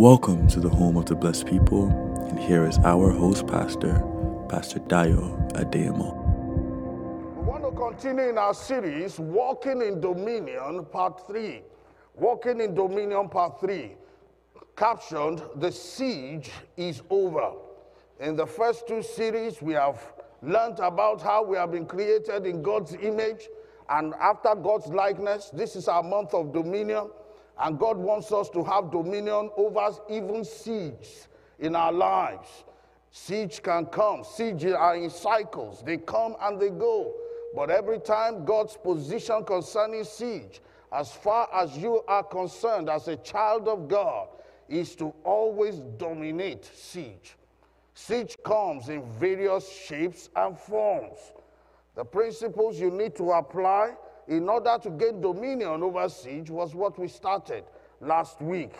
Welcome to the home of the blessed people, and here is our host pastor, Pastor Dayo Adeyemo. We want to continue in our series, Walking in Dominion, Part 3. Walking in Dominion, Part 3, captioned, The Siege is Over. In the first two series, we have learned about how we have been created in God's image and after God's likeness. This is our month of dominion, and God wants us to have dominion over even siege in our lives. Siege can come, siege are in cycles, they come and they go. But every time God's position concerning siege, as far as you are concerned as a child of God, is to always dominate siege. Siege comes in various shapes and forms. The principles you need to apply in order to gain dominion over siege was what we started last week.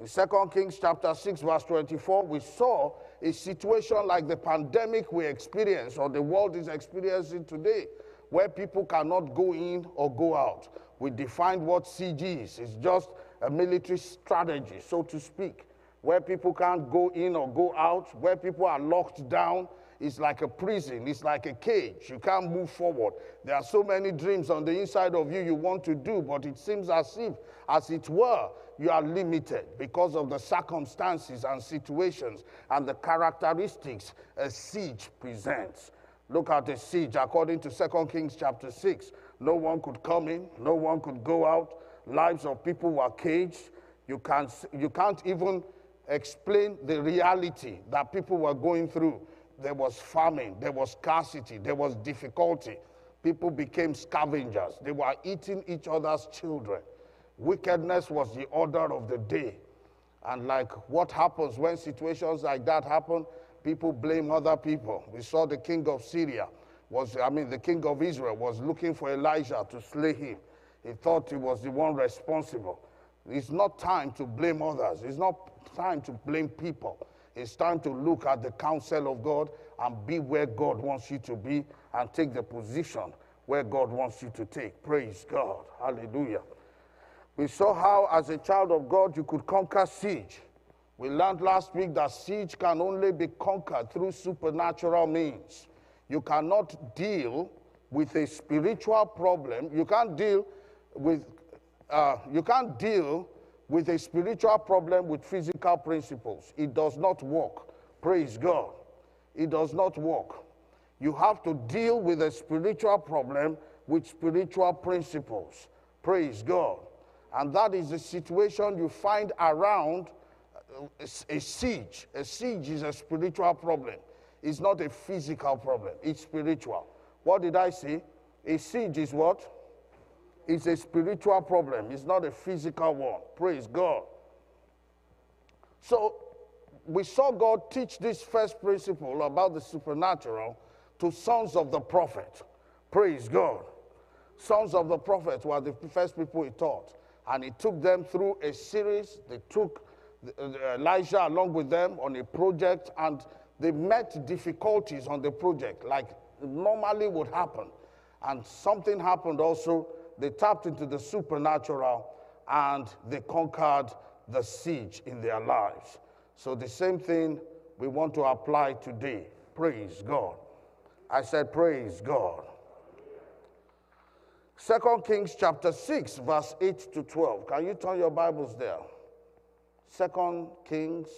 In 2 Kings chapter 6 verse 24, we saw a situation like the pandemic we experience or the world is experiencing today where people cannot go in or go out. We defined what siege is. It's just a military strategy, so to speak, where people can't go in or go out, where people are locked down. It's like a prison, it's like a cage. You can't move forward. There are so many dreams on the inside of you you want to do, but it seems as if, as it were, you are limited because of the circumstances and situations and the characteristics a siege presents. Look at the siege according to 2 Kings chapter 6. No one could come in, no one could go out. Lives of people were caged. You can't, you can't even explain the reality that people were going through. There was famine, there was scarcity, there was difficulty. People became scavengers. They were eating each other's children. Wickedness was the order of the day. And like what happens when situations like that happen, people blame other people. We saw the king of Syria was, I mean, the king of Israel was looking for Elijah to slay him. He thought he was the one responsible. It's not time to blame others. It's not time to blame people. It's time to look at the counsel of God and be where God wants you to be and take the position where God wants you to take. Praise God. Hallelujah. We saw how, as a child of God, you could conquer siege. We learned last week that siege can only be conquered through supernatural means. You cannot deal with a spiritual problem. You can't deal with uh, you can't deal with a spiritual problem with physical principles. It does not work. Praise God. It does not work. You have to deal with a spiritual problem with spiritual principles. Praise God. And that is the situation you find around uh, a siege. A siege is a spiritual problem. It's not a physical problem, it's spiritual. What did I say? A siege is what? It's a spiritual problem, it's not a physical one. Praise God. So, we saw God teach this first principle about the supernatural to sons of the prophet. Praise God. Sons of the prophet were the first people he taught. And he took them through a series. They took uh, Elijah along with them on a project, and they met difficulties on the project, like normally would happen. And something happened also. They tapped into the supernatural and they conquered the siege in their lives. So, the same thing we want to apply today. Praise God. I said, Praise God. Second Kings chapter 6, verse 8 to 12. Can you turn your Bibles there? Second Kings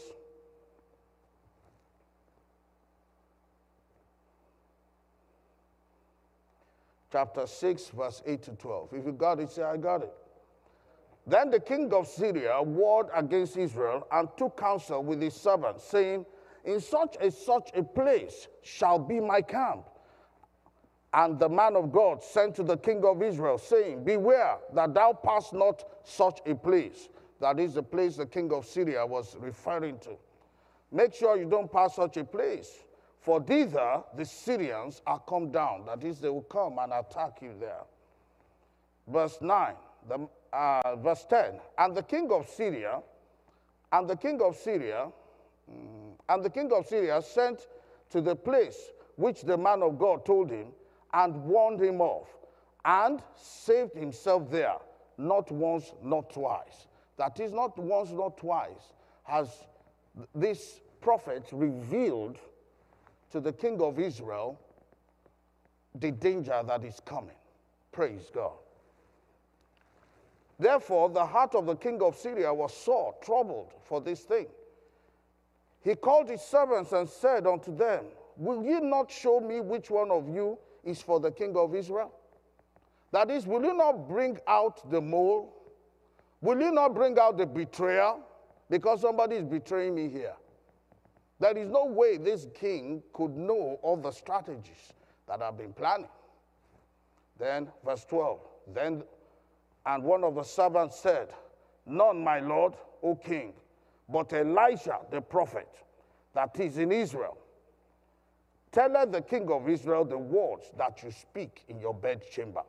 chapter 6, verse 8 to 12. If you got it, say, I got it. Then the king of Syria warred against Israel and took counsel with his servants, saying, In such a such a place shall be my camp. And the man of God sent to the king of Israel, saying, Beware that thou pass not such a place. That is the place the king of Syria was referring to. Make sure you don't pass such a place. For thither the Syrians are come down. That is, they will come and attack you there. Verse 9, the, uh, verse 10. And the king of Syria, and the king of Syria, mm, and the king of Syria sent to the place which the man of God told him and warned him off, and saved himself there, not once, not twice. That is not once, not twice, has this prophet revealed to the king of Israel the danger that is coming. Praise God. Therefore, the heart of the king of Syria was sore, troubled for this thing. He called his servants and said unto them, Will ye not show me which one of you is for the king of Israel? That is, will you not bring out the mole? Will you not bring out the betrayer? Because somebody is betraying me here. There is no way this king could know all the strategies that I've been planning. Then, verse 12, then, and one of the servants said, None, my lord, O king, but Elisha the prophet that is in Israel. Tell the king of Israel the words that you speak in your bedchamber.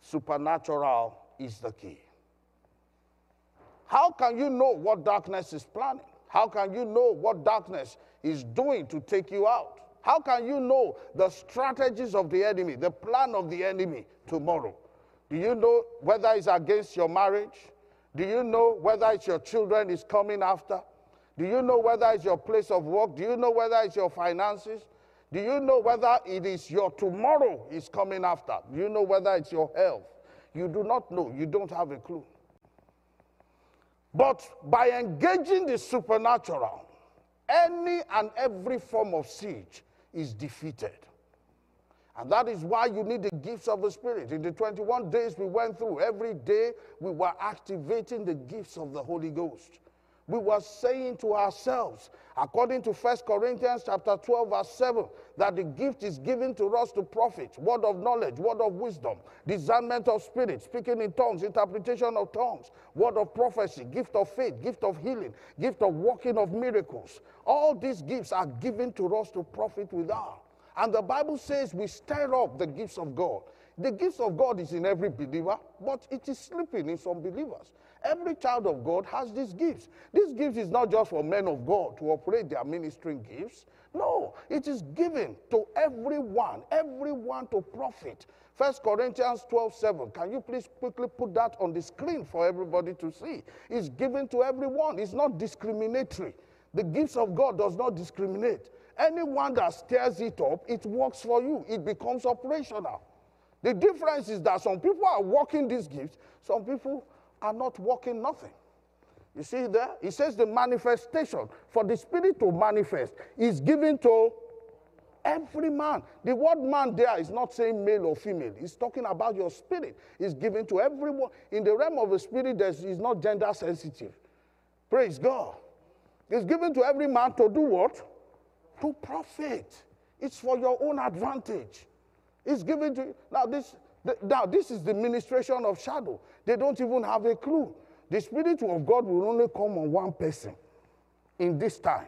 Supernatural is the key. How can you know what darkness is planning? How can you know what darkness is doing to take you out? How can you know the strategies of the enemy, the plan of the enemy tomorrow? Do you know whether it's against your marriage? Do you know whether it's your children is coming after? Do you know whether it's your place of work? Do you know whether it's your finances? Do you know whether it is your tomorrow is coming after? Do you know whether it's your health? You do not know. You don't have a clue. But by engaging the supernatural, any and every form of siege is defeated. And that is why you need the gifts of the Spirit. In the 21 days we went through, every day we were activating the gifts of the Holy Ghost we were saying to ourselves, according to 1 Corinthians chapter 12, verse 7, that the gift is given to us to profit, word of knowledge, word of wisdom, discernment of spirit, speaking in tongues, interpretation of tongues, word of prophecy, gift of faith, gift of healing, gift of working of miracles. All these gifts are given to us to profit without. And the Bible says we stir up the gifts of God. The gifts of God is in every believer, but it is sleeping in some believers. Every child of God has these gifts. This gift is not just for men of God to operate their ministering gifts. No, it is given to everyone, everyone to profit. First Corinthians 12 7. Can you please quickly put that on the screen for everybody to see? It's given to everyone, it's not discriminatory. The gifts of God does not discriminate. Anyone that stirs it up, it works for you, it becomes operational. The difference is that some people are working these gifts, some people are not working nothing. You see there? He says the manifestation for the Spirit to manifest is given to every man. The word man there is not saying male or female. He's talking about your spirit. It's given to everyone. In the realm of the spirit, there's, not gender sensitive. Praise God. It's given to every man to do what? To profit. It's for your own advantage. It's given to you. now this now, this is the ministration of shadow. They don't even have a clue. The Spirit of God will only come on one person in this time.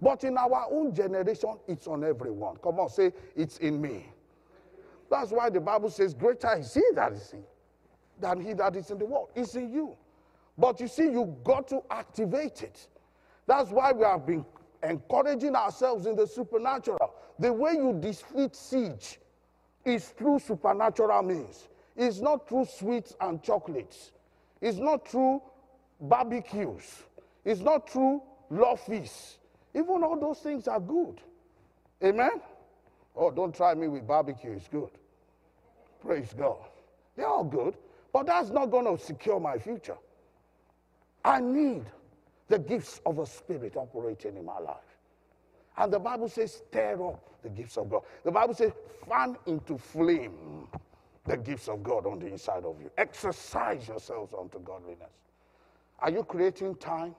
But in our own generation, it's on everyone. Come on, say, it's in me. That's why the Bible says, Greater is he that is in than he that is in the world. It's in you. But you see, you got to activate it. That's why we have been encouraging ourselves in the supernatural. The way you defeat siege is through supernatural means. It's not through sweets and chocolates. It's not through barbecues. It's not through love feasts. Even all those things are good. Amen? Oh, don't try me with barbecue. It's good. Praise God. They're all good, but that's not going to secure my future. I need the gifts of a spirit operating in my life. And the Bible says, stir up the gifts of God. The Bible says, fan into flame the gifts of God on the inside of you. Exercise yourselves unto godliness. Are you creating time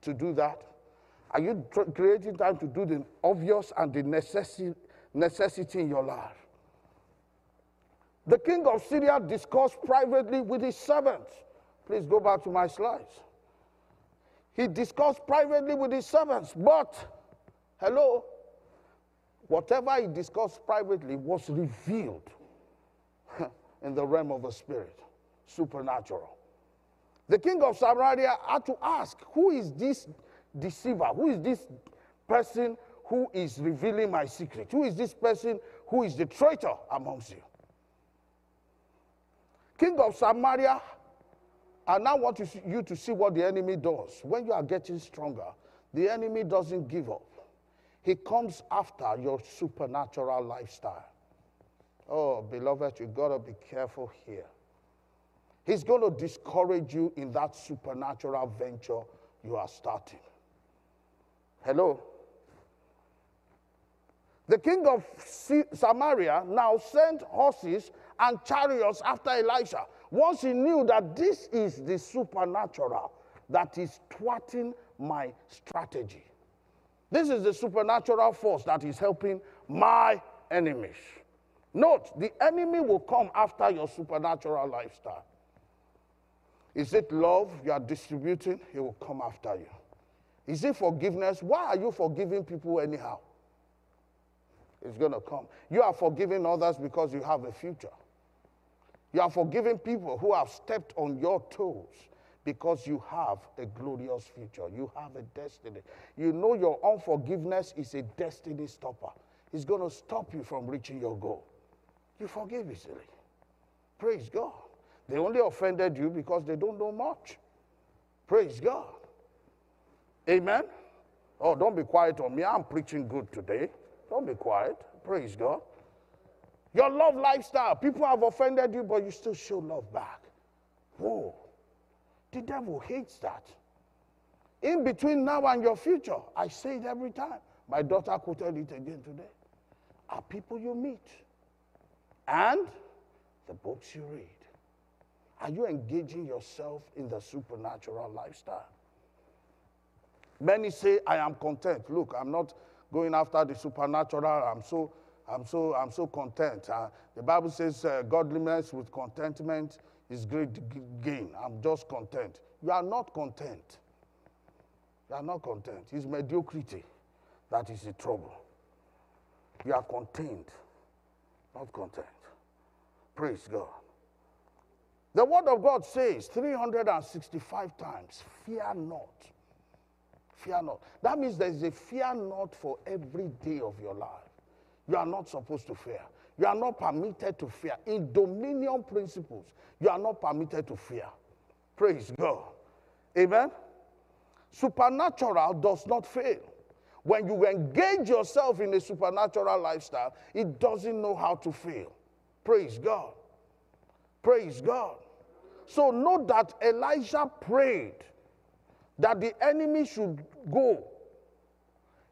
to do that? Are you tr- creating time to do the obvious and the necessi- necessity in your life? The king of Syria discussed privately with his servants. Please go back to my slides. He discussed privately with his servants, but, hello, whatever he discussed privately was revealed in the realm of the spirit, supernatural. The king of Samaria had to ask, Who is this deceiver? Who is this person who is revealing my secret? Who is this person who is the traitor amongst you? King of Samaria I now want you to see what the enemy does. When you are getting stronger, the enemy doesn't give up. He comes after your supernatural lifestyle. Oh, beloved, you got to be careful here. He's going to discourage you in that supernatural venture you are starting. Hello? The king of Samaria now sent horses and chariots after Elisha. Once he knew that this is the supernatural that is thwarting my strategy. This is the supernatural force that is helping my enemies. Note, the enemy will come after your supernatural lifestyle. Is it love you are distributing? He will come after you. Is it forgiveness? Why are you forgiving people anyhow? It's going to come. You are forgiving others because you have a future. You are forgiving people who have stepped on your toes because you have a glorious future. You have a destiny. You know your unforgiveness is a destiny stopper. It's going to stop you from reaching your goal. You forgive easily. Praise God. They only offended you because they don't know much. Praise God. Amen. Oh, don't be quiet on me. I'm preaching good today. Don't be quiet. Praise God. Your love lifestyle. People have offended you, but you still show love back. Whoa. The devil hates that. In between now and your future, I say it every time. My daughter quoted it again today. Are people you meet and the books you read. Are you engaging yourself in the supernatural lifestyle? Many say, I am content. Look, I'm not going after the supernatural. I'm so, I'm so, I'm so content. Uh, the Bible says uh, godliness with contentment is great gain. I'm just content. You are not content. You are not content. It's mediocrity that is the trouble. You are content, not content. Praise God. The word of God says 365 times, fear not. Fear not. That means there's a fear not for every day of your life. You are not supposed to fear. You are not permitted to fear. In dominion principles, you are not permitted to fear. Praise God. Amen. Supernatural does not fail. When you engage yourself in a supernatural lifestyle, it doesn't know how to fail. Praise God. Praise God. So note that Elijah prayed that the enemy should go.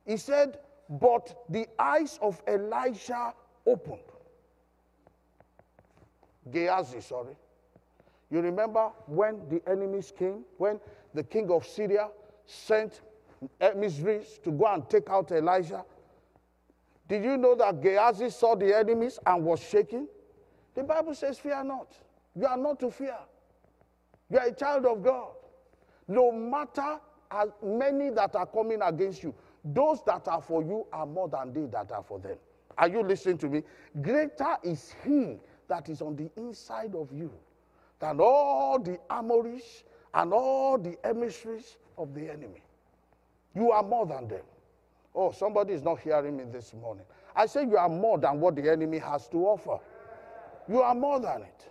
He said, But the eyes of Elijah opened. Gehazi, sorry. You remember when the enemies came, when the king of Syria sent emissaries to go and take out Elijah? Did you know that Gehazi saw the enemies and was shaking? The Bible says, Fear not. You are not to fear. You are a child of God. No matter as many that are coming against you, those that are for you are more than they that are for them. Are you listening to me? Greater is he that is on the inside of you than all the armories and all the emissaries of the enemy. You are more than them. Oh, somebody is not hearing me this morning. I say you are more than what the enemy has to offer. You are more than it.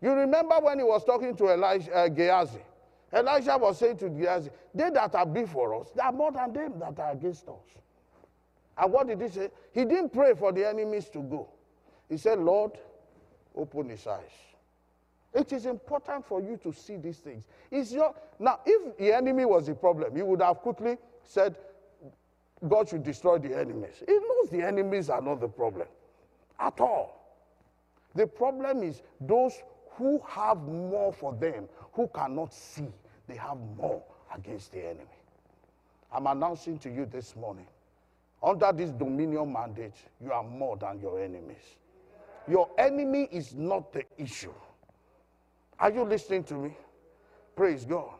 You remember when he was talking to Elijah, uh, Gehazi? Elijah was saying to Gehazi, They that are before us, they are more than them that are against us. And what did he say? He didn't pray for the enemies to go. He said, Lord, open his eyes. It is important for you to see these things. It's your, now, if the enemy was the problem, he would have quickly said, God should destroy the enemies. He knows the enemies are not the problem at all. The problem is those who have more for them, who cannot see, they have more against the enemy. I'm announcing to you this morning under this dominion mandate, you are more than your enemies. Your enemy is not the issue. Are you listening to me? Praise God.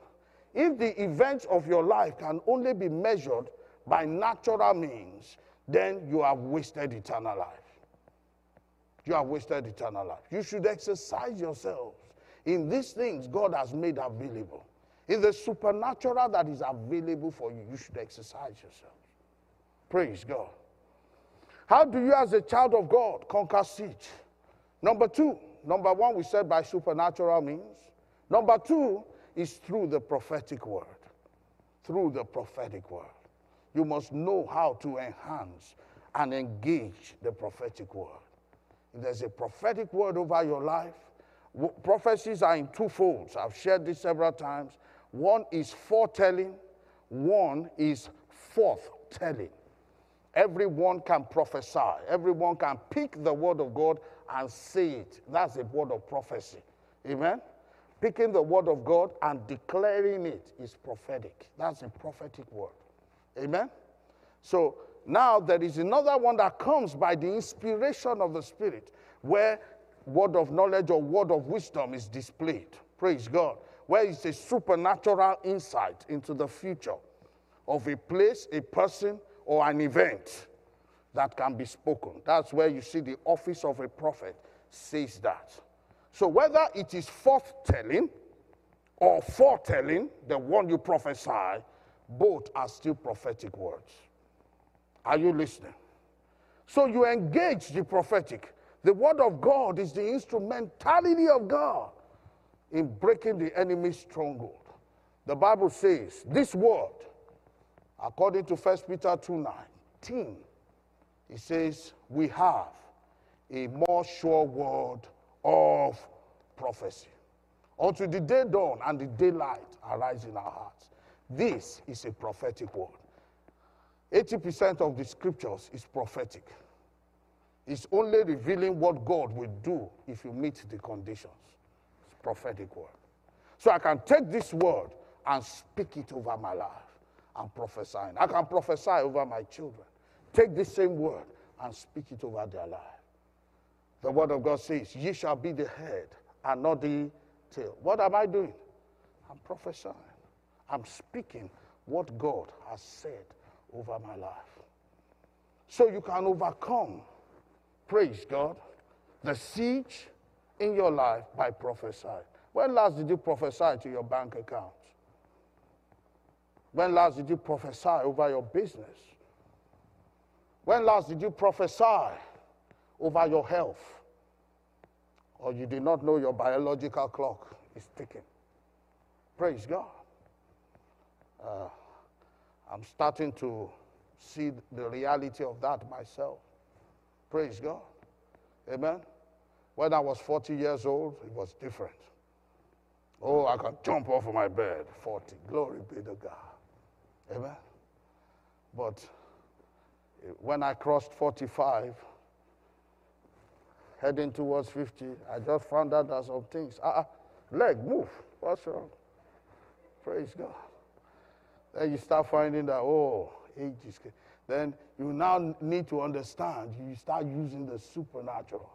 If the events of your life can only be measured by natural means, then you have wasted eternal life you have wasted eternal life. You should exercise yourselves in these things God has made available. In the supernatural that is available for you, you should exercise yourself. Praise God. How do you, as a child of God, conquer siege? Number two, number one, we said by supernatural means. Number two is through the prophetic word. Through the prophetic word. You must know how to enhance and engage the prophetic word. If there's a prophetic word over your life, prophecies are in two folds. I've shared this several times. One is foretelling, one is forthtelling. Everyone can prophesy, everyone can pick the word of God and say it. That's a word of prophecy. Amen? Picking the word of God and declaring it is prophetic. That's a prophetic word. Amen? So now there is another one that comes by the inspiration of the Spirit, where word of knowledge or word of wisdom is displayed. Praise God. Where it's a supernatural insight into the future of a place, a person, or an event that can be spoken. That's where you see the office of a prophet says that. So whether it is forthtelling or foretelling, the one you prophesy, both are still prophetic words. Are you listening? So you engage the prophetic. The word of God is the instrumentality of God in breaking the enemy's stronghold. The Bible says this word, according to 1 Peter 2 19, it says, We have a more sure word of prophecy. Until the day dawn and the daylight arise in our hearts. This is a prophetic word. 80% of the scriptures is prophetic. It's only revealing what God will do if you meet the conditions. It's prophetic word. So I can take this word and speak it over my life and prophesying. I can prophesy over my children. Take this same word and speak it over their life. The word of God says, Ye shall be the head and not the tail. What am I doing? I'm prophesying. I'm speaking what God has said over my life. So you can overcome, praise God, the siege in your life by prophesying. When last did you prophesy to your bank account? When last did you prophesy over your business? When last did you prophesy over your health? Or you did not know your biological clock is ticking? Praise God. Uh, I'm starting to see the reality of that myself. Praise God. Amen. When I was 40 years old, it was different. Oh, I can jump off of my bed, 40. Glory be to God. Amen. But when I crossed 45, heading towards 50, I just found out that some things. Ah, uh, leg, move. What's wrong? Praise God. Then you start finding that, oh, age is. Then you now need to understand, you start using the supernatural.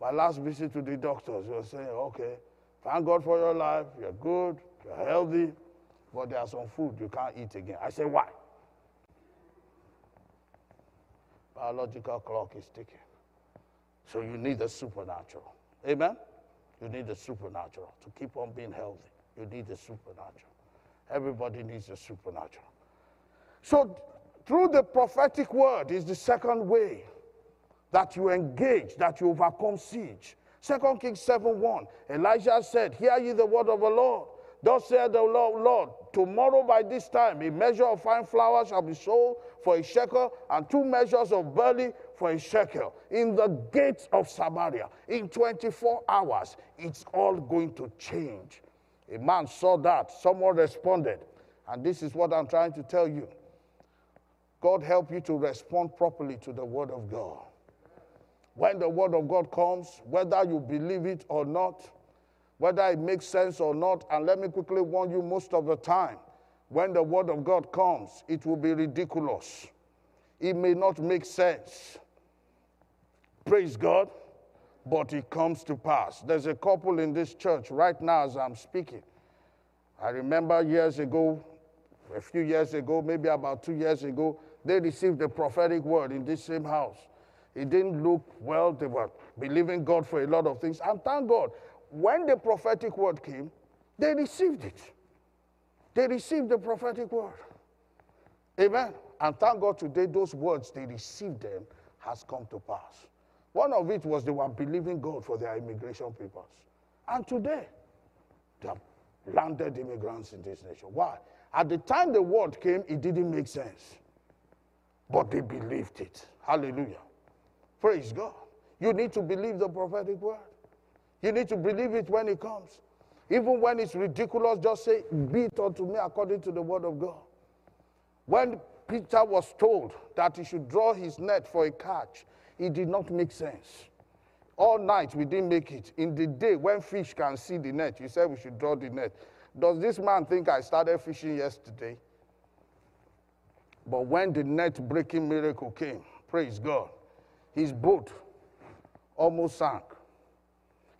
My last visit to the doctors, they were saying, okay, thank God for your life, you're good, you're healthy, but there's some food you can't eat again. I say, why? Biological clock is ticking. So you need the supernatural. Amen? You need the supernatural to keep on being healthy. You need the supernatural. Everybody needs the supernatural. So, through the prophetic word is the second way that you engage, that you overcome siege. Second Kings 7 1. Elijah said, Hear ye the word of the Lord. Thus said the Lord, Lord, tomorrow by this time a measure of fine flour shall be sold for a shekel, and two measures of barley for a shekel in the gates of Samaria. In 24 hours, it's all going to change. A man saw that, someone responded. And this is what I'm trying to tell you. God help you to respond properly to the Word of God. When the Word of God comes, whether you believe it or not, whether it makes sense or not, and let me quickly warn you most of the time, when the Word of God comes, it will be ridiculous. It may not make sense. Praise God but it comes to pass. There's a couple in this church right now as I'm speaking. I remember years ago, a few years ago, maybe about two years ago, they received a prophetic word in this same house. It didn't look well, they were believing God for a lot of things. And thank God, when the prophetic word came, they received it. They received the prophetic word. Amen. And thank God today, those words, they received them, has come to pass. One of it was they were believing God for their immigration papers. And today, They have landed immigrants in this nation. Why? At the time the word came, it didn't make sense. But they believed it. Hallelujah. Praise God. You need to believe the prophetic word. You need to believe it when it comes. Even when it's ridiculous, just say, Be it unto me according to the word of God. When Peter was told that he should draw his net for a catch, it did not make sense. All night we didn't make it. In the day when fish can see the net, you said we should draw the net. Does this man think I started fishing yesterday? But when the net breaking miracle came, praise God, his boat almost sank.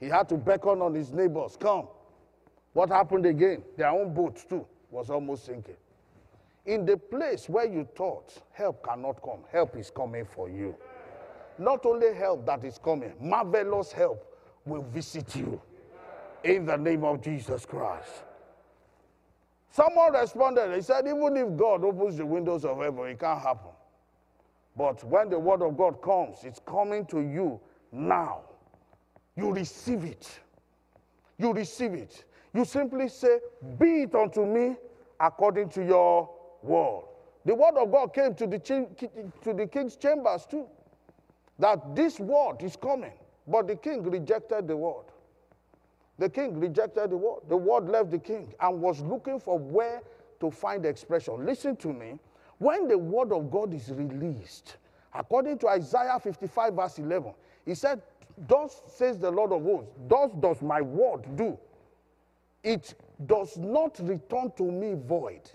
He had to beckon on his neighbors, come. What happened again? Their own boat, too, was almost sinking. In the place where you thought help cannot come, help is coming for you. Not only help that is coming, marvelous help will visit you in the name of Jesus Christ. Someone responded, he said, even if God opens the windows of heaven, it can't happen. But when the word of God comes, it's coming to you now. You receive it. You receive it. You simply say, Be it unto me according to your word. The word of God came to the, to the king's chambers too. That this word is coming. But the king rejected the word. The king rejected the word. The word left the king and was looking for where to find expression. Listen to me. When the word of God is released, according to Isaiah 55, verse 11, he said, Thus says the Lord of hosts, thus does my word do. It does not return to me void.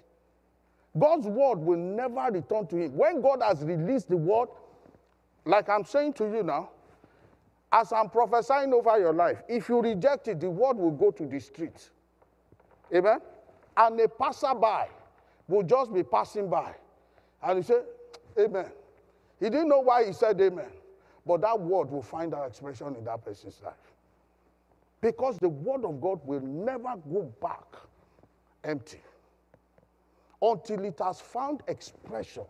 God's word will never return to him. When God has released the word, like I'm saying to you now, as I'm prophesying over your life, if you reject it, the word will go to the street. Amen? And a passerby will just be passing by. And he said, Amen. He didn't know why he said amen. But that word will find that expression in that person's life. Because the word of God will never go back empty until it has found expression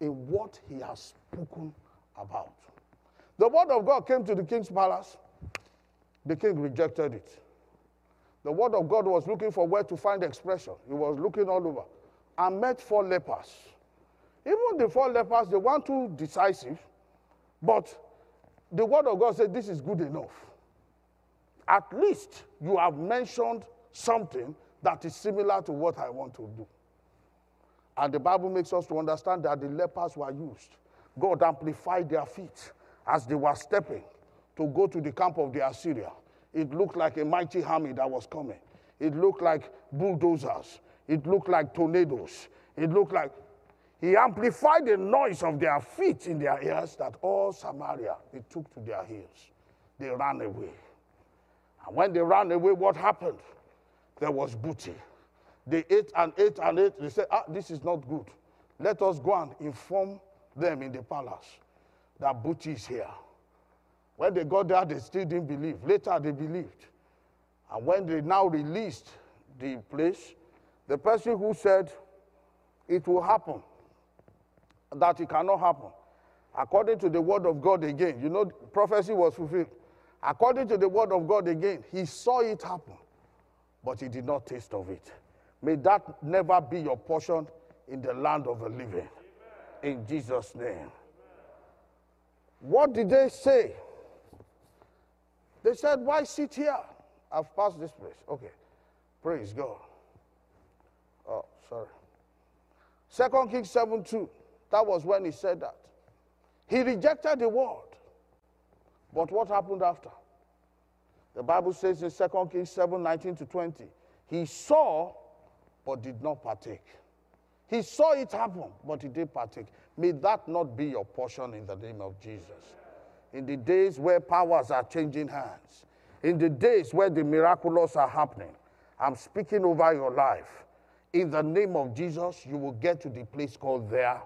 in what he has spoken about. The word of God came to the king's palace. The king rejected it. The word of God was looking for where to find expression. He was looking all over and met four lepers. Even the four lepers, they weren't too decisive, but the word of God said, This is good enough. At least you have mentioned something that is similar to what I want to do. And the Bible makes us to understand that the lepers were used. God amplified their feet as they were stepping to go to the camp of the Assyria. It looked like a mighty army that was coming. It looked like bulldozers. It looked like tornadoes. It looked like he amplified the noise of their feet in their ears that all Samaria they took to their heels. They ran away. And when they ran away, what happened? There was booty. They ate and ate and ate. They said, ah, this is not good. Let us go and inform them in the palace that booty is here. When they got there, they still didn't believe. Later, they believed. And when they now released the place, the person who said it will happen, that it cannot happen, according to the word of God again, you know, prophecy was fulfilled. According to the word of God again, he saw it happen, but he did not taste of it. May that never be your portion in the land of the living. In Jesus' name. What did they say? They said, Why sit here? I've passed this place. Okay. Praise God. Oh, sorry. Second Kings 7 2. That was when he said that. He rejected the word. But what happened after? The Bible says in 2 Kings 7 19 to 20, he saw but did not partake. He saw it happen, but he did partake. May that not be your portion in the name of Jesus. In the days where powers are changing hands, in the days where the miraculous are happening, I'm speaking over your life. In the name of Jesus, you will get to the place called there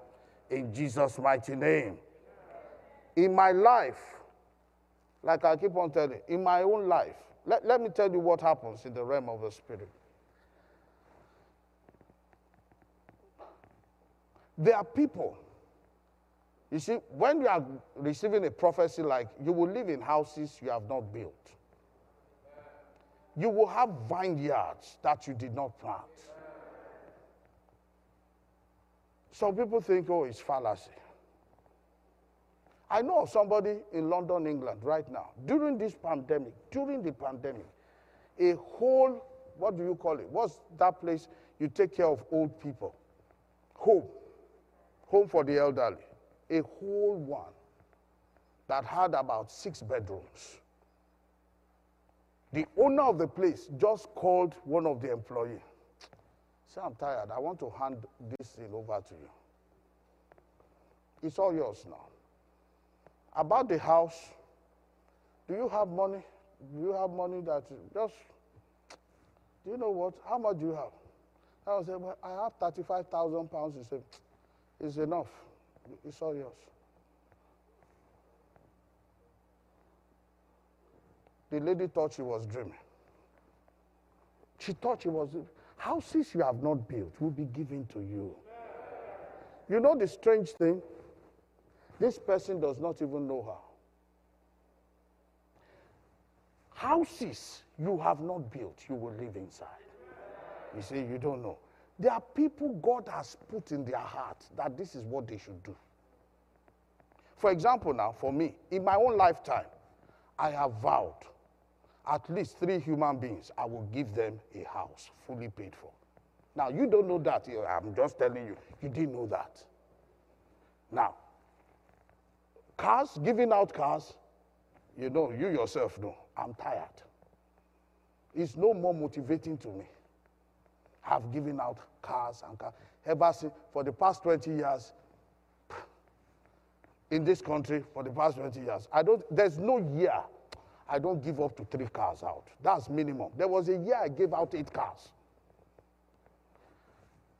in Jesus' mighty name. In my life, like I keep on telling, in my own life, let, let me tell you what happens in the realm of the spirit. There are people. You see, when you are receiving a prophecy like you will live in houses you have not built, You will have vineyards that you did not plant. Some people think, oh, it's fallacy. I know of somebody in London, England, right now. During this pandemic, during the pandemic, a whole, what do you call it? What's that place you take care of old people? Home. Home for the elderly. A whole one that had about six bedrooms. The owner of the place just called one of the employees. Say, I'm tired. I want to hand this thing over to you. It's all yours now. About the house, do you have money? Do you have money that just, do you know what? How much do you have? I was well, I have 35,000 pounds. He said, it's enough. It's all yours. The lady thought she was dreaming. She thought she was, houses you have not built will be given to you. You know the strange thing? This person does not even know her. Houses you have not built, you will live inside. You say, you don't know. There are people God has put in their heart that this is what they should do. For example, now, for me, in my own lifetime, I have vowed at least three human beings, I will give them a house fully paid for. Now, you don't know that. I'm just telling you, you didn't know that. Now, cars, giving out cars, you know, you yourself know, I'm tired. It's no more motivating to me. I've given out cars and cars. Ever since, for the past 20 years, in this country, for the past 20 years, I don't, there's no year I don't give up to three cars out. That's minimum. There was a year I gave out eight cars.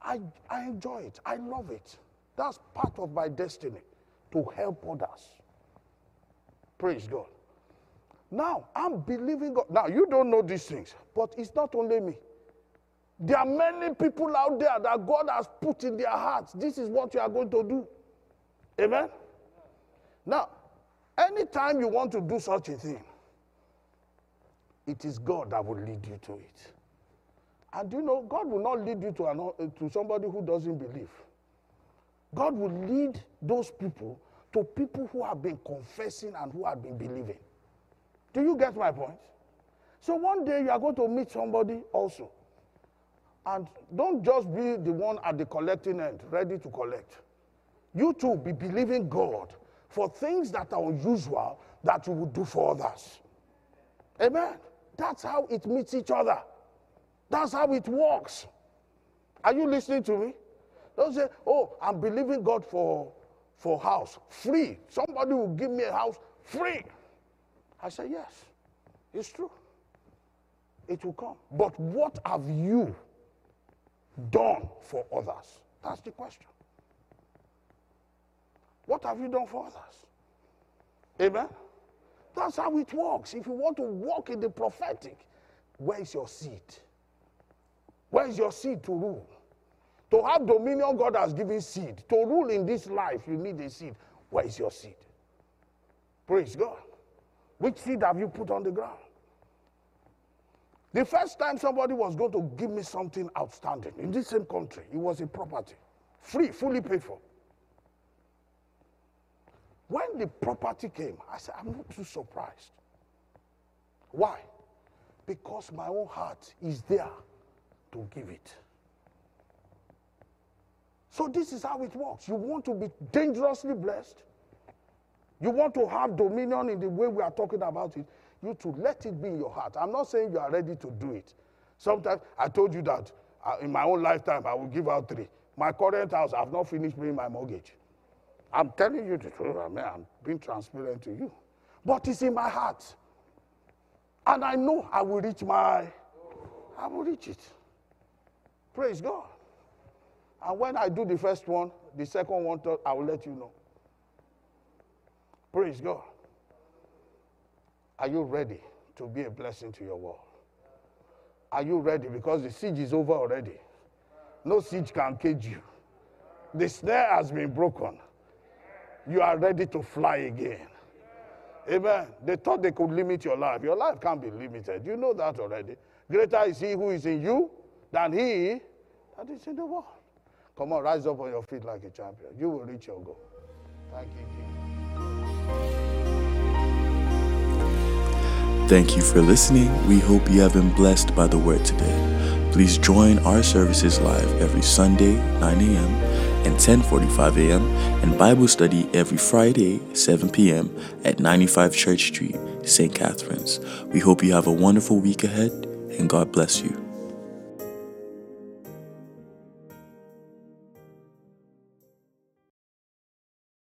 I, I enjoy it. I love it. That's part of my destiny to help others. Praise God. Now, I'm believing God. Now, you don't know these things, but it's not only me. There are many people out there that God has put in their hearts. This is what you are going to do. Amen? Now, anytime you want to do such a thing, it is God that will lead you to it. And you know, God will not lead you to, an, uh, to somebody who doesn't believe. God will lead those people to people who have been confessing and who have been believing. Do you get my point? So one day you are going to meet somebody also. And don't just be the one at the collecting end, ready to collect. You too be believing God for things that are unusual that you will do for others. Amen. That's how it meets each other. That's how it works. Are you listening to me? Don't say, oh, I'm believing God for, for house. Free. Somebody will give me a house free. I say, yes, it's true. It will come. But what have you done for others? That's the question. What have you done for others? Amen? That's how it works. If you want to walk in the prophetic, where is your seed? Where is your seed to rule? To have dominion, God has given seed. To rule in this life, you need a seed. Where is your seed? Praise God. Which seed have you put on the ground? The first time somebody was going to give me something outstanding in this same country, it was a property, free, fully paid for. When the property came, I said, I'm not too surprised. Why? Because my own heart is there to give it. So, this is how it works. You want to be dangerously blessed, you want to have dominion in the way we are talking about it, you to let it be in your heart. I'm not saying you are ready to do it. Sometimes I told you that uh, in my own lifetime I will give out three. My current house, I've not finished paying my mortgage. I'm telling you the truth. I mean, I'm being transparent to you. But it's in my heart. And I know I will reach my, I will reach it. Praise God. And when I do the first one, the second one, I will let you know. Praise God. Are you ready to be a blessing to your world? Are you ready? Because the siege is over already. No siege can cage you. The snare has been broken. You are ready to fly again. Amen. They thought they could limit your life. Your life can't be limited. You know that already. Greater is he who is in you than he that is in the world. Come on, rise up on your feet like a champion. You will reach your goal. Thank you, Jesus. Thank you for listening. We hope you have been blessed by the word today. Please join our services live every Sunday, 9 a.m. and 10:45 a.m. and Bible study every Friday, 7 p.m. at 95 Church Street, St. Catharines. We hope you have a wonderful week ahead and God bless you.